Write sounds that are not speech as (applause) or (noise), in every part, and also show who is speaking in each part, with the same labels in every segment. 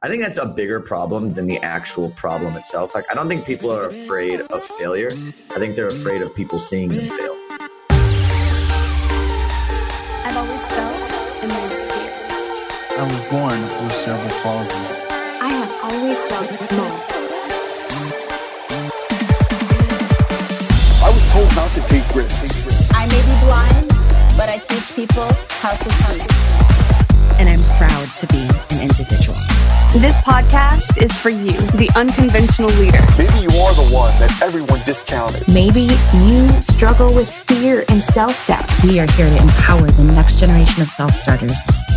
Speaker 1: I think that's a bigger problem than the actual problem itself. Like, I don't think people are afraid of failure. I think they're afraid of people seeing them fail.
Speaker 2: I've always felt and been scared.
Speaker 3: I was born with cerebral palsy.
Speaker 2: I have always felt small.
Speaker 4: I was told not to take risks.
Speaker 5: I may be blind, but I teach people how to see.
Speaker 6: And I'm proud to be an individual.
Speaker 7: This podcast is for you, the unconventional leader.
Speaker 4: Maybe you are the one that everyone discounted.
Speaker 8: Maybe you struggle with fear and self doubt.
Speaker 6: We are here to empower the next generation of self starters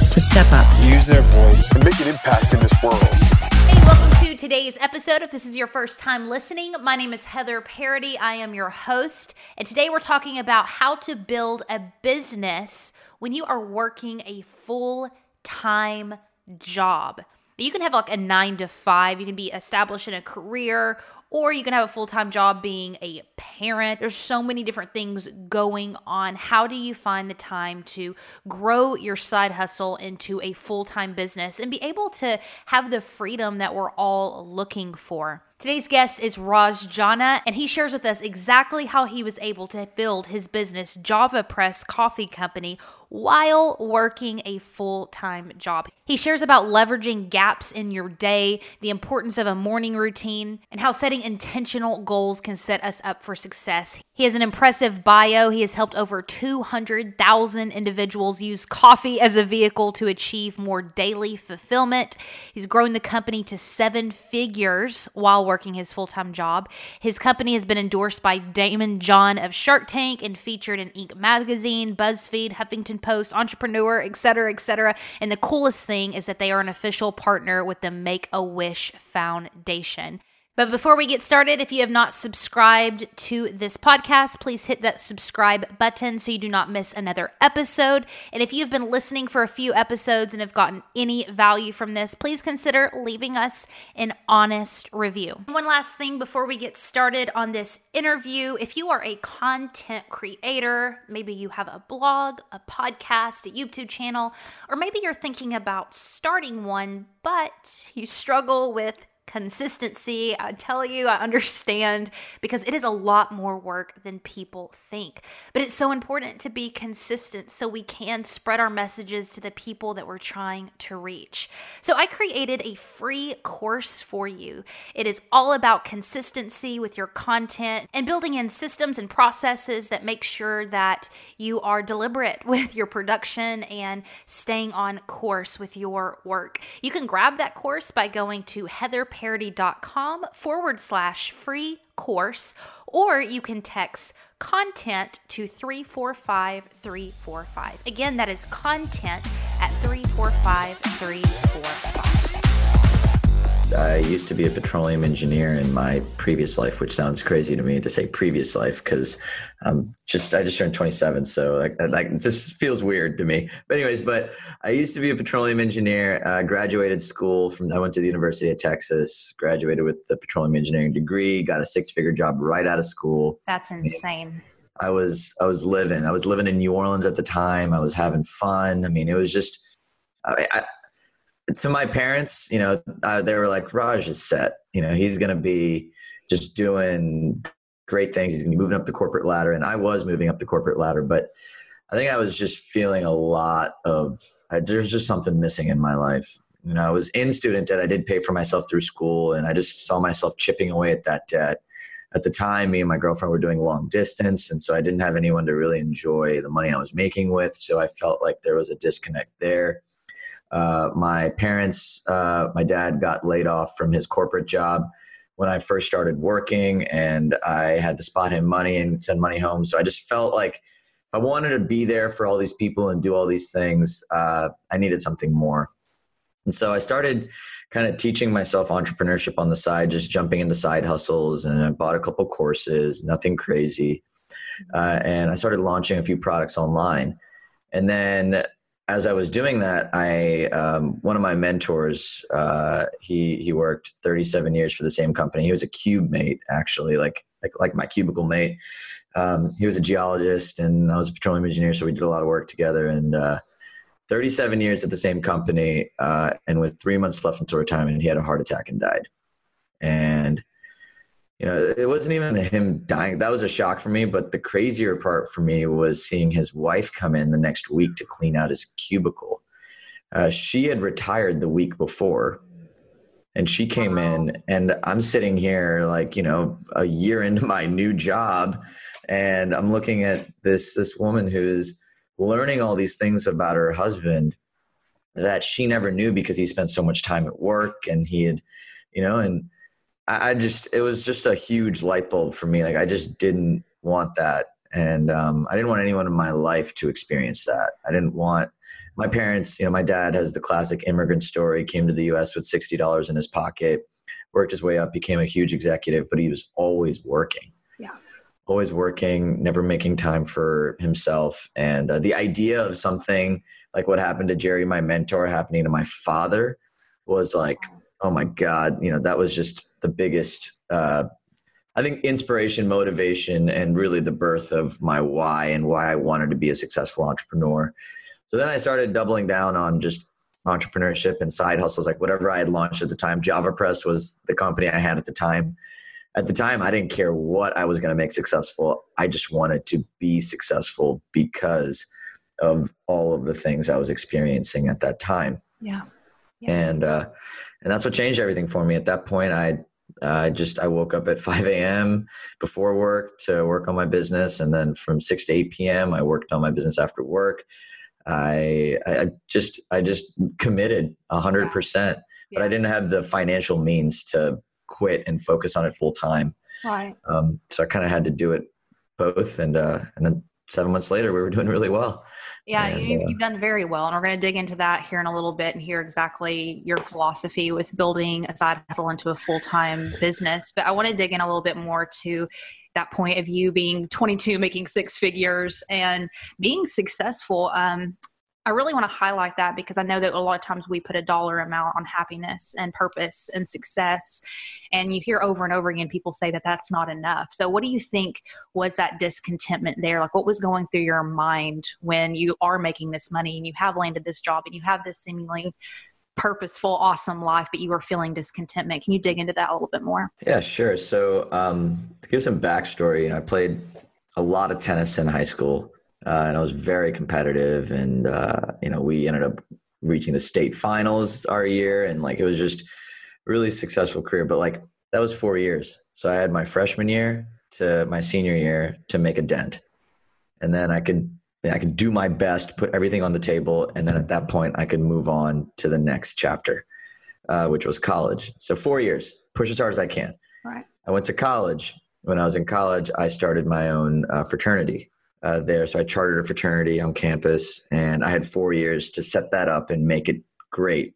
Speaker 6: to step up,
Speaker 3: Use their voice.
Speaker 4: And make an impact in this world.
Speaker 9: Hey, welcome to today's episode. If this is your first time listening, my name is Heather Parady. I am your host, and today we're talking about how to build a business when you are working a full time job. You can have like a nine to five, you can be established in a career, or you can have a full time job being a parent. There's so many different things going on. How do you find the time to grow your side hustle into a full time business and be able to have the freedom that we're all looking for? Today's guest is Raj Jana, and he shares with us exactly how he was able to build his business, JavaPresse Coffee Company, while working a full time job. He shares about leveraging gaps in your day, the importance of a morning routine, and how setting intentional goals can set us up for success. He has an impressive bio. He has helped over 200,000 individuals use coffee as a vehicle to achieve more daily fulfillment. He's grown the company to seven figures while working his full time job. His company has been endorsed by Daymond John of Shark Tank and featured in Inc. magazine, BuzzFeed, Huffington Post, Entrepreneur, etc., etc. And the coolest thing is that they are an official partner with the Make a Wish Foundation. But before we get started, if you have not subscribed to this podcast, please hit that subscribe button so you do not miss another episode. And if you've been listening for a few episodes and have gotten any value from this, please consider leaving us an honest review. One last thing before we get started on this interview if you are a content creator, maybe you have a blog, a podcast, a YouTube channel, or maybe you're thinking about starting one, but you struggle with consistency. I tell you, I understand because it is a lot more work than people think. But it's so important to be consistent so we can spread our messages to the people that we're trying to reach. So I created a free course for you. It is all about consistency with your content and building in systems and processes that make sure that you are deliberate (laughs) with your production and staying on course with your work. You can grab that course by going to Heather parady.com forward slash free course, or you can text content to 345 345. Again, that is content at 345 345.
Speaker 1: I used to be a petroleum engineer in my previous life, which sounds crazy to me to say previous life because I'm just I just turned 27, so like like it just feels weird to me. But anyways, but I used to be a petroleum engineer. Uh, graduated school from I went to the University of Texas, graduated with the petroleum engineering degree, got a six figure job right out of school.
Speaker 9: That's insane.
Speaker 1: I was I was living. I was living in New Orleans at the time. I was having fun. I mean, it was just. I, I, to my parents, you know, uh, they were like, Raj is set. You know, he's going to be just doing great things. He's going to be moving up the corporate ladder. And I was moving up the corporate ladder, but I think I was just feeling a lot of, there's just something missing in my life. You know, I was in student debt. I did pay for myself through school, and I just saw myself chipping away at that debt. At the time, me and my girlfriend were doing long distance, and so I didn't have anyone to really enjoy the money I was making with. So I felt like there was a disconnect there. Uh, my parents, uh, my dad got laid off from his corporate job when I first started working, and I had to spot him money and send money home. So I just felt like if I wanted to be there for all these people and do all these things, uh, I needed something more. And so I started kind of teaching myself entrepreneurship on the side, just jumping into side hustles, and I bought a couple courses, nothing crazy. Uh, and I started launching a few products online. And then as I was doing that, I um, one of my mentors, uh, he he worked 37 years for the same company. He was a cube mate, actually, like like like my cubicle mate. Um, he was a geologist, and I was a petroleum engineer, so we did a lot of work together. And uh, 37 years at the same company, uh, and with three months left until retirement, he had a heart attack and died. And you know, it wasn't even him dying. That was a shock for me. But the crazier part for me was seeing his wife come in the next week to clean out his cubicle. Uh, she had retired the week before, and she came in, and I'm sitting here like you know a year into my new job, and I'm looking at this this woman who's learning all these things about her husband that she never knew because he spent so much time at work and he had you know and I, just it was just a huge light bulb for me. Like i just didn't want that. And um, i didn't want anyone in my life to experience that. I didn't want my parents you know my dad has the classic immigrant story. Came to the us with $60 in his pocket worked his way up became a huge executive but he was always working. Yeah, always working, never making time for himself. And uh, the idea of something like what happened to Jerry, my mentor, happening to my father was like, oh my God, you know, that was just the biggest, uh, I think, inspiration, motivation, and really the birth of my why and why I wanted to be a successful entrepreneur. So then I started doubling down on just entrepreneurship and side hustles, like whatever I had launched at the time. JavaPresse was the company I had at the time at the time i didn't care what i was going to make successful i just wanted to be successful because of all of the things i was experiencing at that time
Speaker 10: yeah, yeah.
Speaker 1: and uh, and that's what changed everything for me at that point i I just I woke up at (laughs) 5 a.m. before work to work on my business, and then from 6 to 8 p.m. I worked on my business after work. I I just I just committed 100 yeah. percent, but I didn't have the financial means to quit and focus on it full time.
Speaker 10: Right.
Speaker 1: Um, so I kind of had to do it both, and uh, and then seven months later, we were doing really well.
Speaker 10: Yeah,
Speaker 1: and,
Speaker 10: you,
Speaker 1: uh,
Speaker 10: you've done very well, and we're going to dig into that here in a little bit and hear exactly your philosophy with building a side hustle into a full time business. But I want to dig in a little bit more to that point of you being 22, making six figures, and being successful. Um, I really want to highlight that because I know that a lot of times we put a dollar amount on happiness and purpose and success. And you hear over and over again people say that that's not enough. So, what do you think was that discontentment there? Like, what was going through your mind when you are making this money and you have landed this job and you have this seemingly purposeful, awesome life, but you are feeling discontentment? Can you dig into that a little bit more?
Speaker 1: Yeah, sure. So, um, to give some backstory, you know, I played a lot of tennis in high school uh, and I was very competitive. And uh, you know, we ended up reaching the state finals our year, and like it was just really successful career. But like that was four years, so I had my freshman year to my senior year to make a dent, and then I could I could do my best, put everything on the table, and then at that point I could move on to the next chapter, uh, which was college. So four years, push as hard as I can.
Speaker 10: Right.
Speaker 1: I went to college. When I was in college, I started my own uh, fraternity uh, there. So I chartered a fraternity on campus, and I had four years to set that up and make it great.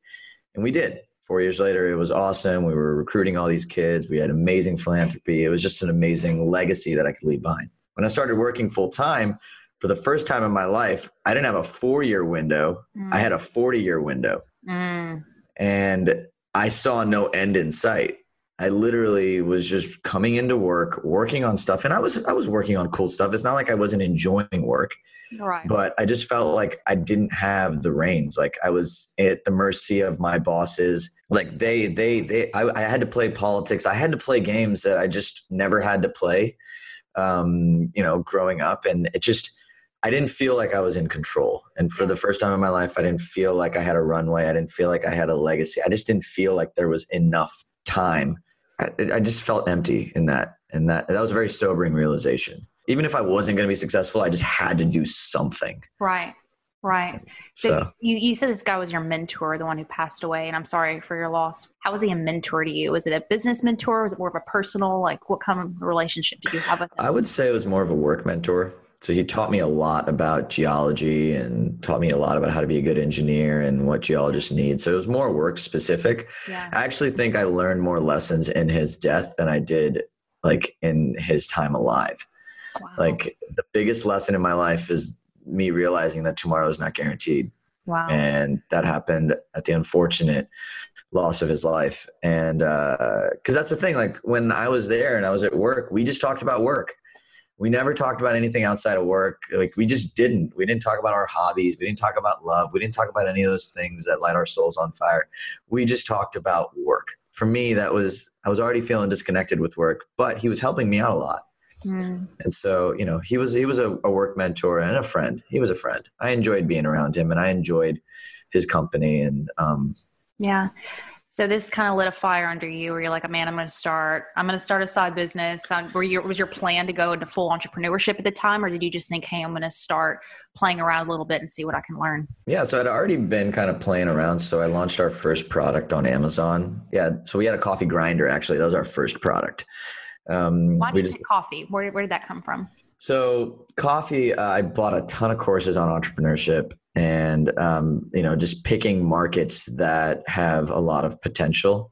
Speaker 1: And we did. Four years later, it was awesome. We were recruiting all these kids. We had amazing philanthropy. It was just an amazing legacy that I could leave behind. When I started working full time, for the first time in my life, I didn't have a four year window. Mm. I had a 40 year window. Mm. And I saw no end in sight. I literally was just coming into work, working on stuff, and I was I was working on cool stuff. It's not like I wasn't enjoying work,
Speaker 10: right.
Speaker 1: but I just felt like I didn't have the reins. Like I was at the mercy of my bosses. Like they they they I, I had to play politics. I had to play games that I just never had to play. Um, you know, growing up, and it just I didn't feel like I was in control. And for the first time in my life, I didn't feel like I had a runway. I didn't feel like I had a legacy. I just didn't feel like there was enough time I, I just felt empty in that, and that that was a very sobering realization. Even if I wasn't going to be successful, I just had to do something.
Speaker 10: Right. Right. So, so, you, you said this guy was your mentor, the one who passed away, and I'm sorry for your loss. How was he a mentor to you? Was it a business mentor? Was it more of a personal? Like, what kind of relationship did you have with him?
Speaker 1: I would say it was more of a work mentor. So he taught me a lot about geology and taught me a lot about how to be a good engineer and what geologists need. So it was more work specific.
Speaker 10: Yeah.
Speaker 1: I actually think I learned more lessons in his death than I did like in his time alive. Wow. Like the biggest lesson in my life is me realizing that tomorrow is not guaranteed.
Speaker 10: Wow.
Speaker 1: And that happened at the unfortunate loss of his life. And because uh, that's the thing, like when I was there and I was at work, we just talked about work we never talked about anything outside of work. Like we just didn't. We didn't talk about our hobbies. We didn't talk about love. We didn't talk about any of those things that light our souls on fire. We just talked about work. For me, that was I was already feeling disconnected with work, but he was helping me out a lot.
Speaker 9: Mm.
Speaker 1: And so, you know, he was he was a, a work mentor and a friend. He was a friend. I enjoyed being around him, and I enjoyed his company. And um,
Speaker 9: Yeah. So this kind of lit a fire under you, where you're like, "Man, I'm going to start. I'm going to start a side business." Um, were your was your plan to go into full entrepreneurship at the time, or did you just think, "Hey, I'm going to start playing around a little bit and see what I can learn"?
Speaker 1: Yeah, so I'd already been kind of playing around. So I launched our first product on Amazon. Yeah, so we had a coffee grinder. Actually, that was our first product. Um,
Speaker 9: Why
Speaker 1: we
Speaker 9: did you
Speaker 1: just-
Speaker 9: coffee? Where where did that come from?
Speaker 1: So coffee, uh, I bought a ton of courses on entrepreneurship, and um, you know, just picking markets that have a lot of potential.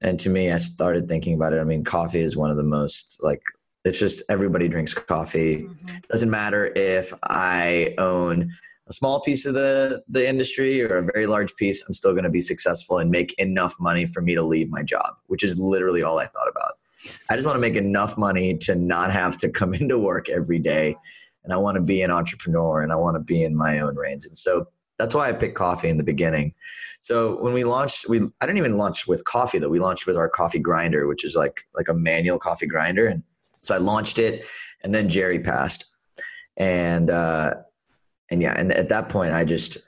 Speaker 1: And to me, I started thinking about it. I mean, coffee is one of the most like it's just everybody drinks coffee. Doesn't matter if I own a small piece of the the industry or a very large piece. I'm still going to be successful and make enough money for me to leave my job, which is literally all I thought about. I just want to make enough money to not have to come (laughs) into work every day. And I want to be an entrepreneur and I want to be in my own reins. And so that's why I picked coffee in the beginning. So when we launched, we I didn't even launch with coffee though. We launched with our coffee grinder, which is like like a manual coffee grinder. And so I launched it and then Jerry passed. And uh and yeah, and at that point I just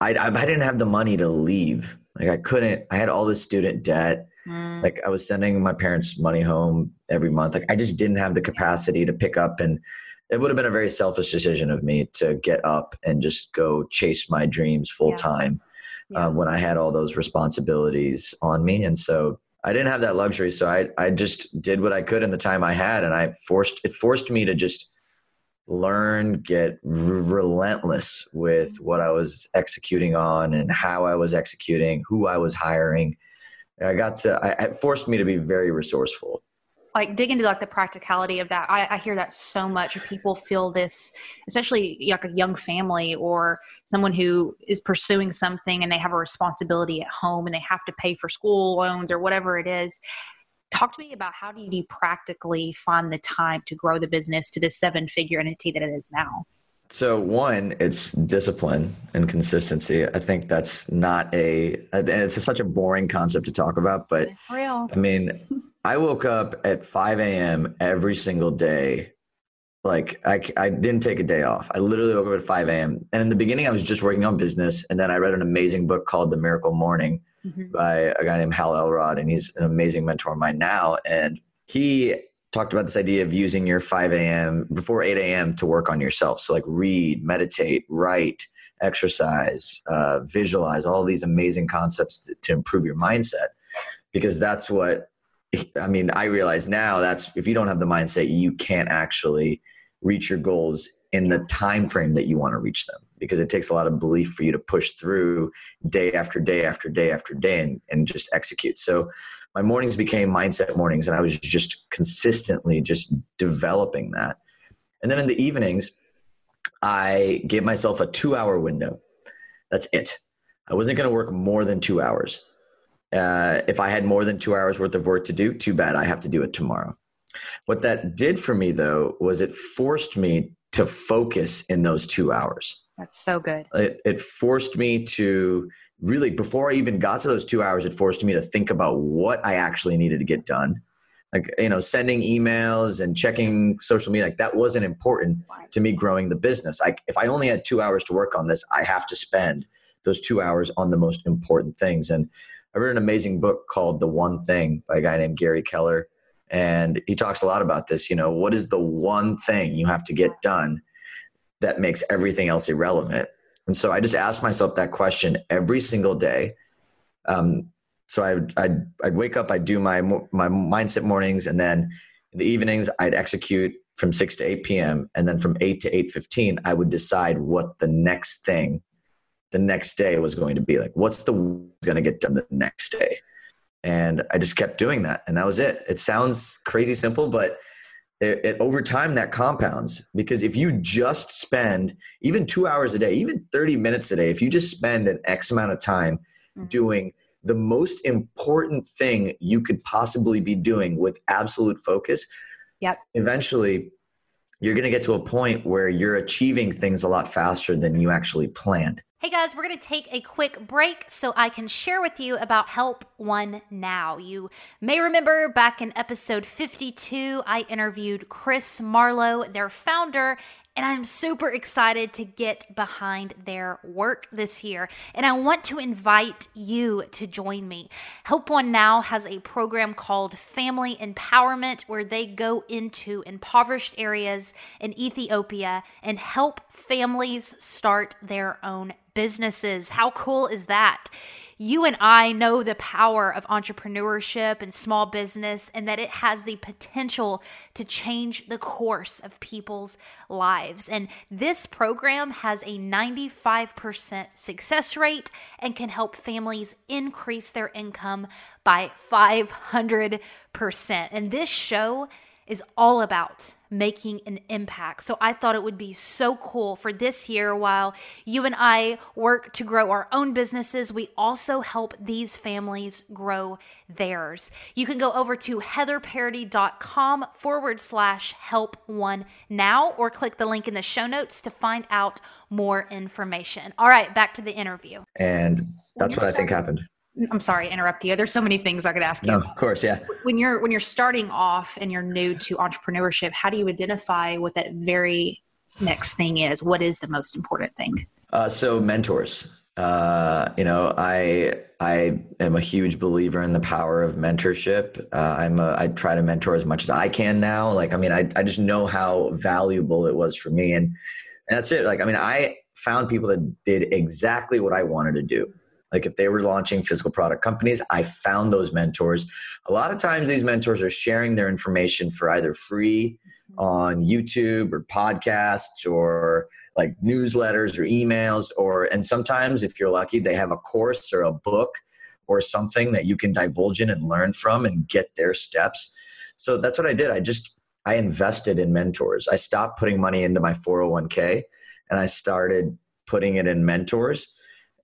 Speaker 1: I I, didn't have the money to leave. Like I couldn't I had all this student debt
Speaker 9: Mm.
Speaker 1: like i was sending my parents money home every month like i just didn't have the capacity to pick up and it would have been a very selfish decision of me to get up and just go chase my dreams full time
Speaker 9: Yeah.
Speaker 1: um, when i had all those responsibilities on me and so i didn't have that luxury so i i just did what i could in the time i had and i forced it forced me to just learn get relentless with what i was executing on and how i was executing who i was hiring I got to, I, it forced me to be very resourceful.
Speaker 9: like dig into like the practicality of that. I, I hear that so much. People feel this especially like a young family or someone who is pursuing something and they have a responsibility at home and they have to pay for school loans or whatever it is. Talk to me about how do you practically find the time to grow the business to this seven figure entity that it is now
Speaker 1: So one, it's discipline and consistency. I think that's not a, and it's such a boring concept to talk about, but
Speaker 9: real
Speaker 1: I mean, I woke up at 5 a.m. every single day. Like I, I didn't take a day off. I literally woke up at 5 a.m. And in the beginning, I was just working on business. And then I read an amazing book called The Miracle Morning
Speaker 9: Mhm.
Speaker 1: by a guy named Hal Elrod. And he's an amazing mentor of mine now. And he talked about this idea of using your 5 a.m. before 8 a.m. to work on yourself. So like read, meditate, write, exercise, uh, visualize, all these amazing concepts to, to improve your mindset. Because that's what I mean, I realize now that's if you don't have the mindset, you can't actually reach your goals in the time frame that you want to reach them because it takes a lot of belief for you to push through day after day after day after day and, and just execute. So my mornings became mindset mornings and I was just consistently just developing that. And then in the evenings, I gave myself a two hour window. That's it. I wasn't going to work more than two hours. Uh, if I had more than two hours worth of work to do, too bad. I have to do it tomorrow. What that did for me, though, was it forced me to focus in those two hours.
Speaker 9: That's so good
Speaker 1: It, it forced me to really, before I even got to those two hours, it forced me to think about what I actually needed to get done. Like, you know, sending emails and checking social media, like that wasn't important to me growing the business. Like, if I only had two hours to work on this, I have to spend those two hours on the most important things. And I read an amazing book called The One Thing by a guy named Gary Keller. And he talks a lot about this. You know, what is the one thing you have to get done that makes everything else irrelevant? And so I just asked myself that question every single day. Um, so I, I'd, I'd wake up, I'd do my, my mindset mornings, and then in the evenings, I'd execute from 6 to 8 p.m. And then from 8 to 8.15, I would decide what the next thing the next day was going to be like. What's the going to get done the next day? And I just kept doing that. And that was it. It sounds crazy simple, but it, it, over time that compounds because if you just spend even two hours a day even 30 minutes a day if you just spend an x amount of time mm. doing the most important thing you could possibly be doing with absolute focus
Speaker 9: Yep.
Speaker 1: eventually you're going to get to a point where you're achieving things a lot faster than you actually planned.
Speaker 9: Hey guys, we're going to take a quick break so I can share with you about Help One Now. You may remember back in episode 52, I interviewed Chris Marlow, their founder, and I'm super excited to get behind their work this year. And I want to invite you to join me. Help One Now has a program called Family Empowerment where they go into impoverished areas in Ethiopia and help families start their own businesses. How cool is that? You and I know the power of entrepreneurship and small business and that it has the potential to change the course of people's lives. And this program has a 95% success rate and can help families increase their income by 500%. And this show is all about making an impact. So I thought it would be so cool for this year while you and I work to grow our own businesses, we also help these families grow theirs. You can go over to heatherparady.com forward slash help one now or click the link in the show notes to find out more information. All right, back to the interview.
Speaker 1: And that's what I think happened.
Speaker 10: I'm sorry interrupt you. There's so many things I could ask you.
Speaker 1: No, of course, yeah.
Speaker 10: When you're when you're starting off and you're new to entrepreneurship, how do you identify what that very next thing is? What is the most important thing?
Speaker 1: Uh, so mentors. Uh, you know, I I am a huge believer in the power of mentorship. Uh, I'm a, I try to mentor as much as I can now. Like, I mean, I I just know how valuable it was for me, and, and that's it. Like, I mean, I found people that did exactly what I wanted to do like if they were launching physical product companies, I found those mentors. A lot of times these mentors are sharing their information for either free mm-hmm. on YouTube or podcasts or like newsletters or emails or and sometimes if you're lucky they have a course or a book or something that you can divulge in and learn from and get their steps. So that's what I did. I just I invested in mentors. I stopped putting money into my 401k and I started putting it in mentors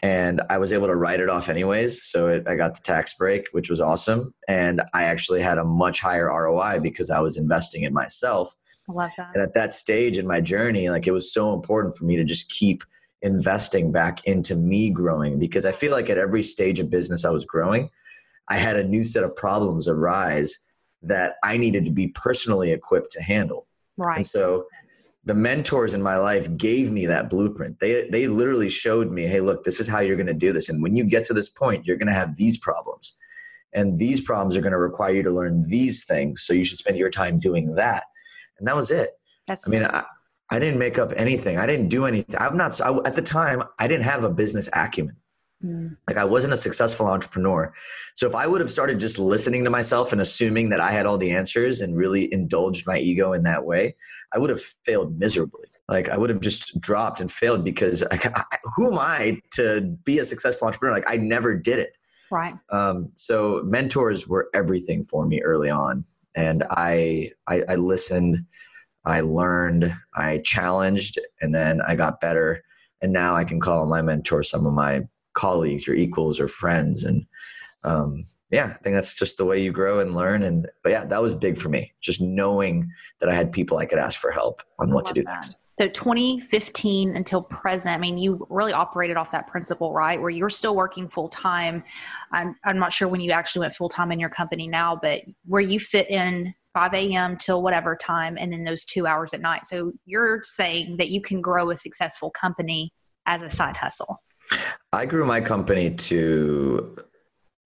Speaker 1: and I was able to write it off anyways. So it, I got the tax break, which was awesome. And I actually had a much higher ROI because I was investing in myself.
Speaker 10: I love that.
Speaker 1: And at that stage in my journey, like it was so important for me to just keep investing back into me growing because I feel like at every stage of business I was growing, I had a new set of problems arise that I needed to be personally equipped to handle.
Speaker 10: Right.
Speaker 1: And so the mentors in my life gave me that blueprint. They they literally showed me, hey, look, this is how you're going to do this. And when you get to this point, you're going to have these problems. And these problems are going to require you to learn these things. So you should spend your time doing that. And that was it.
Speaker 10: That's
Speaker 1: I mean, I, I didn't make up anything. I didn't do anything. I'm not, I, at the time, I didn't have a business acumen.
Speaker 10: Mm.
Speaker 1: Like I wasn't a successful entrepreneur. So if I would have started just listening to myself and assuming that I had all the answers and really indulged my ego in that way, I would have failed miserably. Like I would have just dropped and failed because I, I, who am I to be a successful entrepreneur? Like I never did it.
Speaker 10: Right.
Speaker 1: Um, so mentors were everything for me early on, and I, I I listened, I learned, I challenged, and then I got better. And now I can call my mentor some of my colleagues or equals or friends and um, yeah i think that's just the way you grow and learn and but yeah that was big for me just knowing that i had people i could ask for help on what to do
Speaker 10: that.
Speaker 1: next
Speaker 10: So 2015 until present, I mean, you really operated off that principle, right? Where you're still working full time. I'm, I'm not sure when you actually went full time in your company now, but where you fit in 5 a.m. till whatever time and then those two hours at night. So you're saying that you can grow a successful company as a side hustle.
Speaker 1: I grew my company to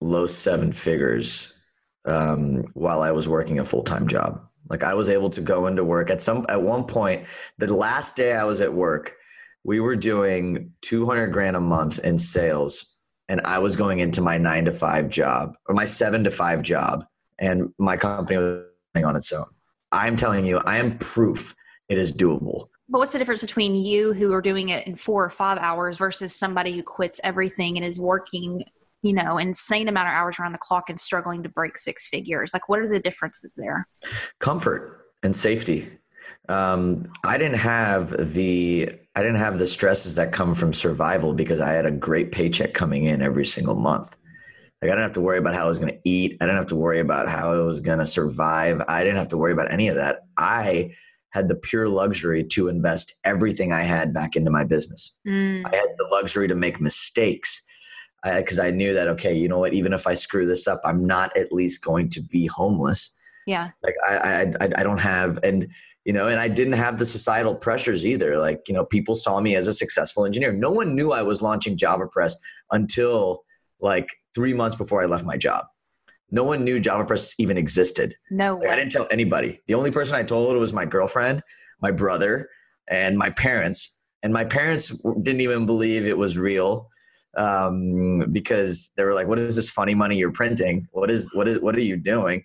Speaker 1: low seven figures um, while i was working a full-time job. Like i was able to go into work. At some at one point the last day i was at work we were doing 200 grand a month in sales and i was going into my nine to five job or my seven to five job and my company was on its own. I'm telling you i am proof it is doable
Speaker 10: But what's the difference between you who are doing it in four or five hours versus somebody who quits everything and is working, you know, insane amount of hours around the clock and struggling to break six figures? Like, what are the differences there?
Speaker 1: comfort and safety. Um, i didn't have the i didn't have the stresses that come from survival because i had a great paycheck coming in every single month. Like i didn't have to worry about how i was going to eat. I didn't have to worry about how i was going to survive. I didn't have to worry about any of that. I had the pure luxury to invest everything I had back into my business.
Speaker 10: Mm.
Speaker 1: I had the luxury to make mistakes because I, I, knew that okay, you know what? Even if I screw this up, I'm not at least going to be homeless.
Speaker 10: Yeah.
Speaker 1: Like I, I, I, I don't have, and you know, and I didn't have the societal pressures either. Like you know, people saw me as a successful engineer. No one knew I was launching JavaPresse until like three months before I left my job. No one knew JavaPresse even existed.
Speaker 10: No,
Speaker 1: like, I didn't tell anybody. The only person I told was my girlfriend, my brother, and my parents. And my parents didn't even believe it was real um, because they were like, "What is this funny money you're printing? What is what is what are you doing?"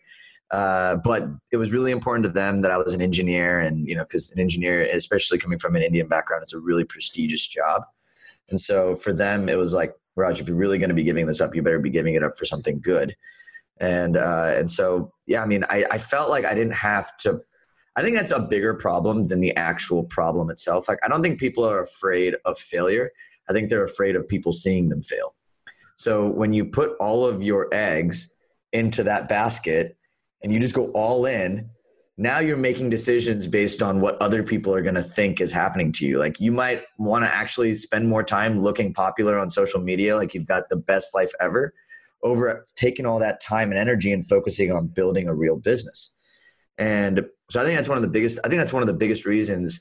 Speaker 1: Uh, but it was really important to them that I was an engineer, and you know, because an engineer, especially coming from an Indian background, it's a really prestigious job. And so for them, it was like, Raj, if you're really going to be giving this up, you better be giving it up for something good. And uh, and so yeah, I mean, I, I felt like I didn't have to. I think that's a bigger problem than the actual problem itself. Like I don't think people are afraid of failure. I think they're afraid of people seeing them fail. So when you put all of your eggs into that basket and you just go all in, now you're making decisions based on what other people are going to think is happening to you. Like you might want to actually spend more time looking popular on social media, like you've got the best life ever, over taking all that time and energy and focusing on building a real business. And so I think that's one of the biggest, I think that's one of the biggest reasons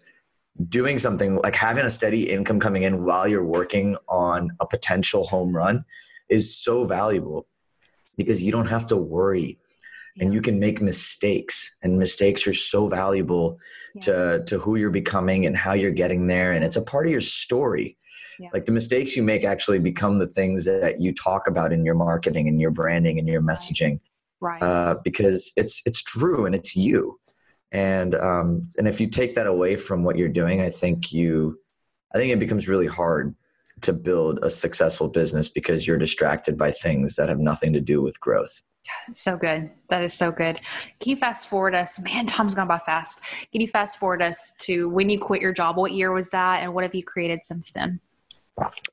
Speaker 1: doing something like having a steady income coming in while you're working on a potential home run is so valuable because you don't have to worry yeah. and you can make mistakes and mistakes are so valuable yeah. to to who you're becoming and how you're getting there and it's a part of your story yeah. like the mistakes you make actually become the things that you talk about in your marketing and your branding and your messaging
Speaker 10: right
Speaker 1: uh, because it's it's true and it's you and um, and if you take that away from what you're doing i think you i think it becomes really hard to build a successful business because you're distracted by things that have nothing to do with growth
Speaker 10: yeah, so good. That is so good. Can you fast forward us? Man, time's gone by fast. Can you fast forward us to when you quit your job? What year was that, and what have you created since then?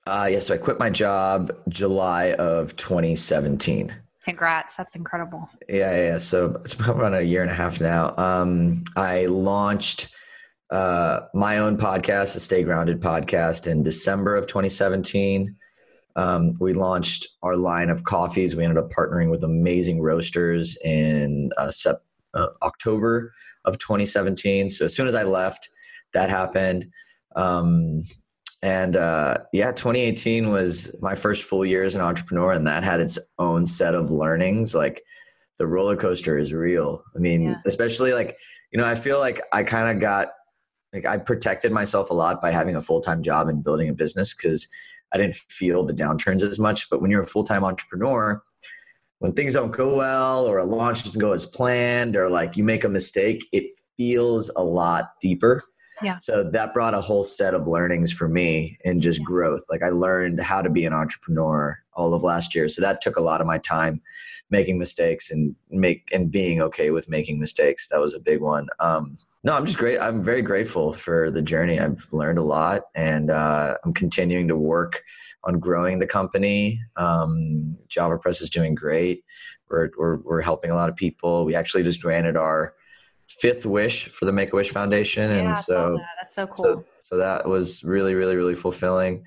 Speaker 1: Uh, yeah, so I quit my job July of 2017.
Speaker 10: Congrats. That's incredible.
Speaker 1: Yeah, yeah. So it's been around a year and a half now. Um, I launched uh, my own podcast, the Stay Grounded podcast, in December of 2017. Um, we launched our line of coffees. We ended up partnering with amazing roasters in uh, sep- uh, October of 2017. So as soon as I left, that happened. Um, and uh, yeah 2018 was my first full year as an entrepreneur and that had its own set of learnings. Like the roller coaster is real. I mean yeah. especially like you know i feel like i kind of got like i protected myself a lot by having a full-time job and building a business because i didn't feel the downturns as much. But when you're a full-time entrepreneur when things don't go well or a launch doesn't go as planned or like you make a mistake it feels a lot deeper
Speaker 10: yeah.
Speaker 1: So that brought a whole set of learnings for me and just yeah. growth. Like I learned how to be an entrepreneur all of last year. So that took a lot of my time making mistakes and make and being okay with making mistakes. That was a big one. Um, no, I'm just great. I'm very grateful for the journey. I've learned a lot and uh, I'm continuing to work on growing the company. Um, JavaPresse is doing great. We're, we're, we're helping a lot of people. We actually just granted our fifth wish for the Make a Wish Foundation, and
Speaker 10: yeah,
Speaker 1: so
Speaker 10: that. that's so cool.
Speaker 1: So, so, that was really, really, really fulfilling.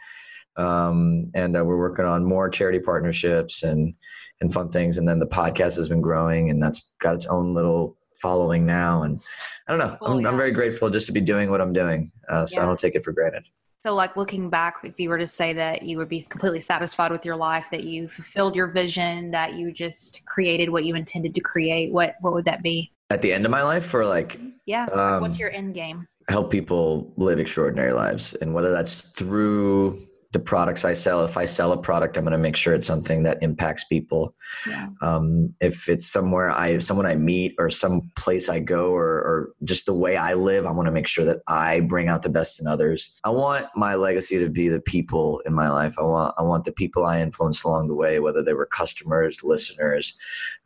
Speaker 1: Um, and uh, we're working on more charity partnerships and and fun things. And then the podcast has been growing, and that's got its own little following now. And I don't know. Cool, I'm, yeah. I'm very grateful just to be doing what I'm doing. Uh, so yeah. I don't take it for granted.
Speaker 10: So, like looking back, if you were to say that you would be completely satisfied with your life, that you fulfilled your vision, that you just created what you intended to create, what what would that be?
Speaker 1: At the end of my life or like
Speaker 10: yeah. Um, what's your end game?
Speaker 1: help people live extraordinary lives. And whether that's through the products I sell. If I sell a product, I'm going to make sure it's something that impacts people.
Speaker 10: Yeah.
Speaker 1: Um, if it's somewhere I, someone I meet or some place I go or, or just the way I live, I want to make sure that I bring out the best in others. I want my legacy to be the people in my life. I want, I want the people I influenced along the way, whether they were customers, listeners,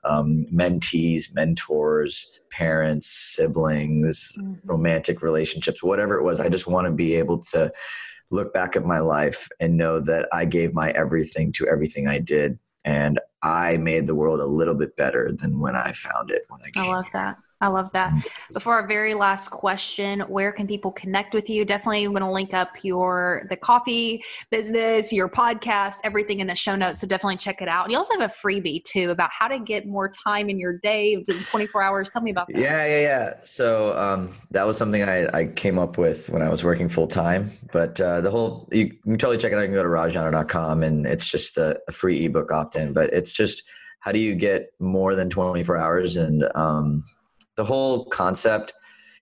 Speaker 1: um, mentees, mentors, parents, siblings, mm-hmm. romantic relationships, whatever it was. I just want to be able to look back at my life and know that I gave my everything to everything I did. And I made the world a little bit better than when I found it. When I,
Speaker 10: came. I love that. I love that. Before our very last question, where can people connect with you? Definitely I'm going to link up your the coffee business, your podcast, everything in the show notes. So definitely check it out. And you also have a freebie too about how to get more time in your day, 24 hours. Tell me about that.
Speaker 1: Yeah, yeah, yeah. So um, that was something I, I came up with when I was working full time. But uh, the whole you can totally check it out. You can go to rajjana.com and it's just a, a free ebook opt in. But it's just how do you get more than 24 hours and um, the whole concept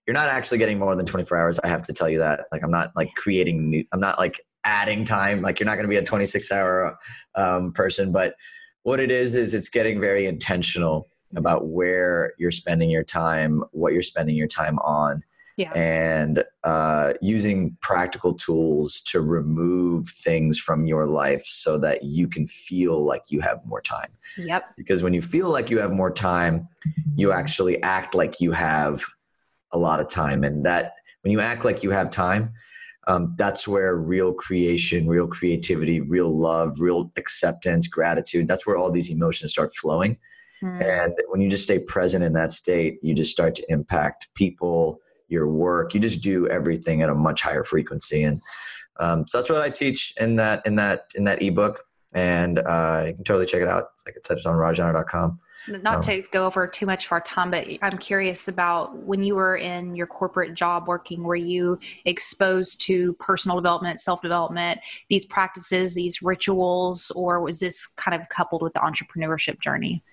Speaker 1: you're not actually getting more than 24 hours i have to tell you that. Like i'm not like creating new i'm not like adding time. Like you're not going to be a 26 hour um, person but what it is is it's getting very intentional about where you're spending your time what you're spending your time on
Speaker 10: yeah.
Speaker 1: and uh, using practical tools to remove things from your life so that you can feel like you have more time.
Speaker 10: Yep.
Speaker 1: Because when you feel like you have more time, you actually act like you have a lot of time. And that, when you act like you have time, um, that's where real creation, real creativity, real love, real acceptance, gratitude, that's where all these emotions start flowing. Mm. And when you just stay present in that state, you just start to impact people, your work. You just do everything at a much higher frequency, and um, so that's what I teach in that in that in that ebook. And uh, you can totally check it out. It's like I said, it's on rajjana.com.
Speaker 10: Not um, to go over too much of our time, but I'm curious about when you were in your corporate job working, were you exposed to personal development, self development, these practices, these rituals, or was this kind of coupled with the entrepreneurship journey?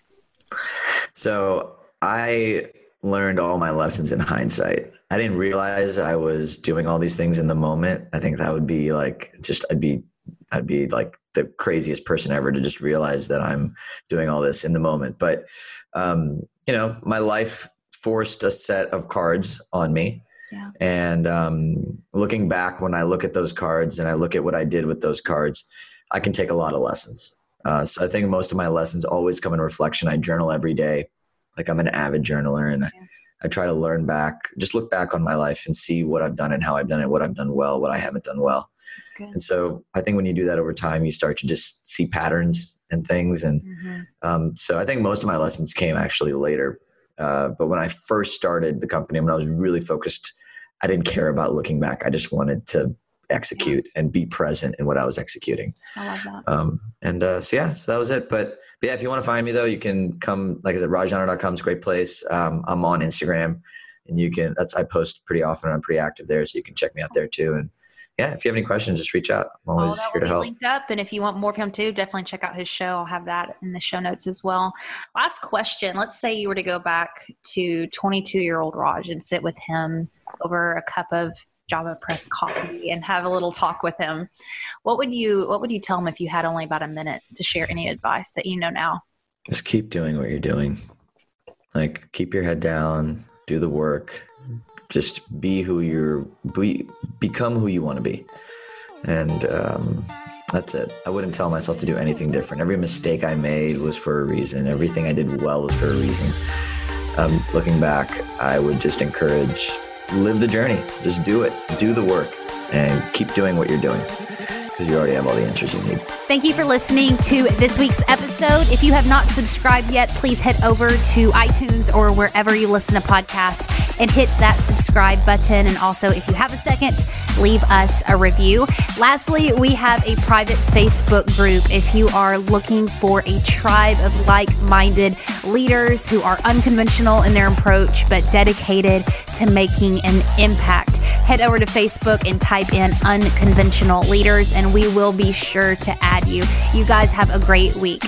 Speaker 1: So I learned all my lessons in hindsight. I didn't realize I was doing all these things in the moment. I think that would be like just I'd be I'd be like the craziest person ever to just realize that I'm doing all this in the moment. But um, you know, my life forced a set of cards on me.
Speaker 10: Yeah.
Speaker 1: And um, looking back, when I look at those cards and I look at what I did with those cards, I can take a lot of lessons. Uh, so I think most of my lessons always come in reflection. I journal every day like I'm an avid journaler and I, I try to learn back, just look back on my life and see what I've done and how I've done it, what I've done well, what I haven't done well. And so I think when you do that over time, you start to just see patterns and things. And mm-hmm. um, so I think most of my lessons came actually later. Uh, but when I first started the company, when I was really focused, I didn't care about looking back. I just wanted to execute and be present in what I was executing.
Speaker 10: I love that.
Speaker 1: Um, and uh, so yeah, so that was it. But, but, yeah, if you want to find me though, you can come. Like I said, rajjana.com is a great place. Um, I'm on Instagram, and you can. That's I post pretty often. I'm pretty active there, so you can check me out there too. And yeah, if you have any questions, just reach out. I'm always
Speaker 10: oh,
Speaker 1: here to help.
Speaker 10: Linked up, and if you want more from him too, definitely check out his show. I'll have that in the show notes as well. Last question: Let's say you were to go back to 22 year old Raj and sit with him over a cup of JavaPresse coffee and have a little talk with him. What would you What would you tell him if you had only about a minute to share any advice that you know now?
Speaker 1: Just keep doing what you're doing. Like keep your head down, do the work. Just be who you're. Be, become who you want to be, and um, that's it. I wouldn't tell myself to do anything different. Every mistake I made was for a reason. Everything I did well was for a reason. Um, looking back, I would just encourage live the journey. Just do it. Do the work and keep doing what you're doing because you already have all the answers you need.
Speaker 9: Thank you for listening to this week's episode. If you have not subscribed yet, please head over to iTunes or wherever you listen to podcasts and hit that subscribe button. And also, if you have a second, leave us a review. Lastly, we have a private Facebook group. If you are looking for a tribe of like minded leaders who are unconventional in their approach but dedicated to making an impact, head over to Facebook and type in unconventional leaders, and we will be sure to add you. You guys have a great week.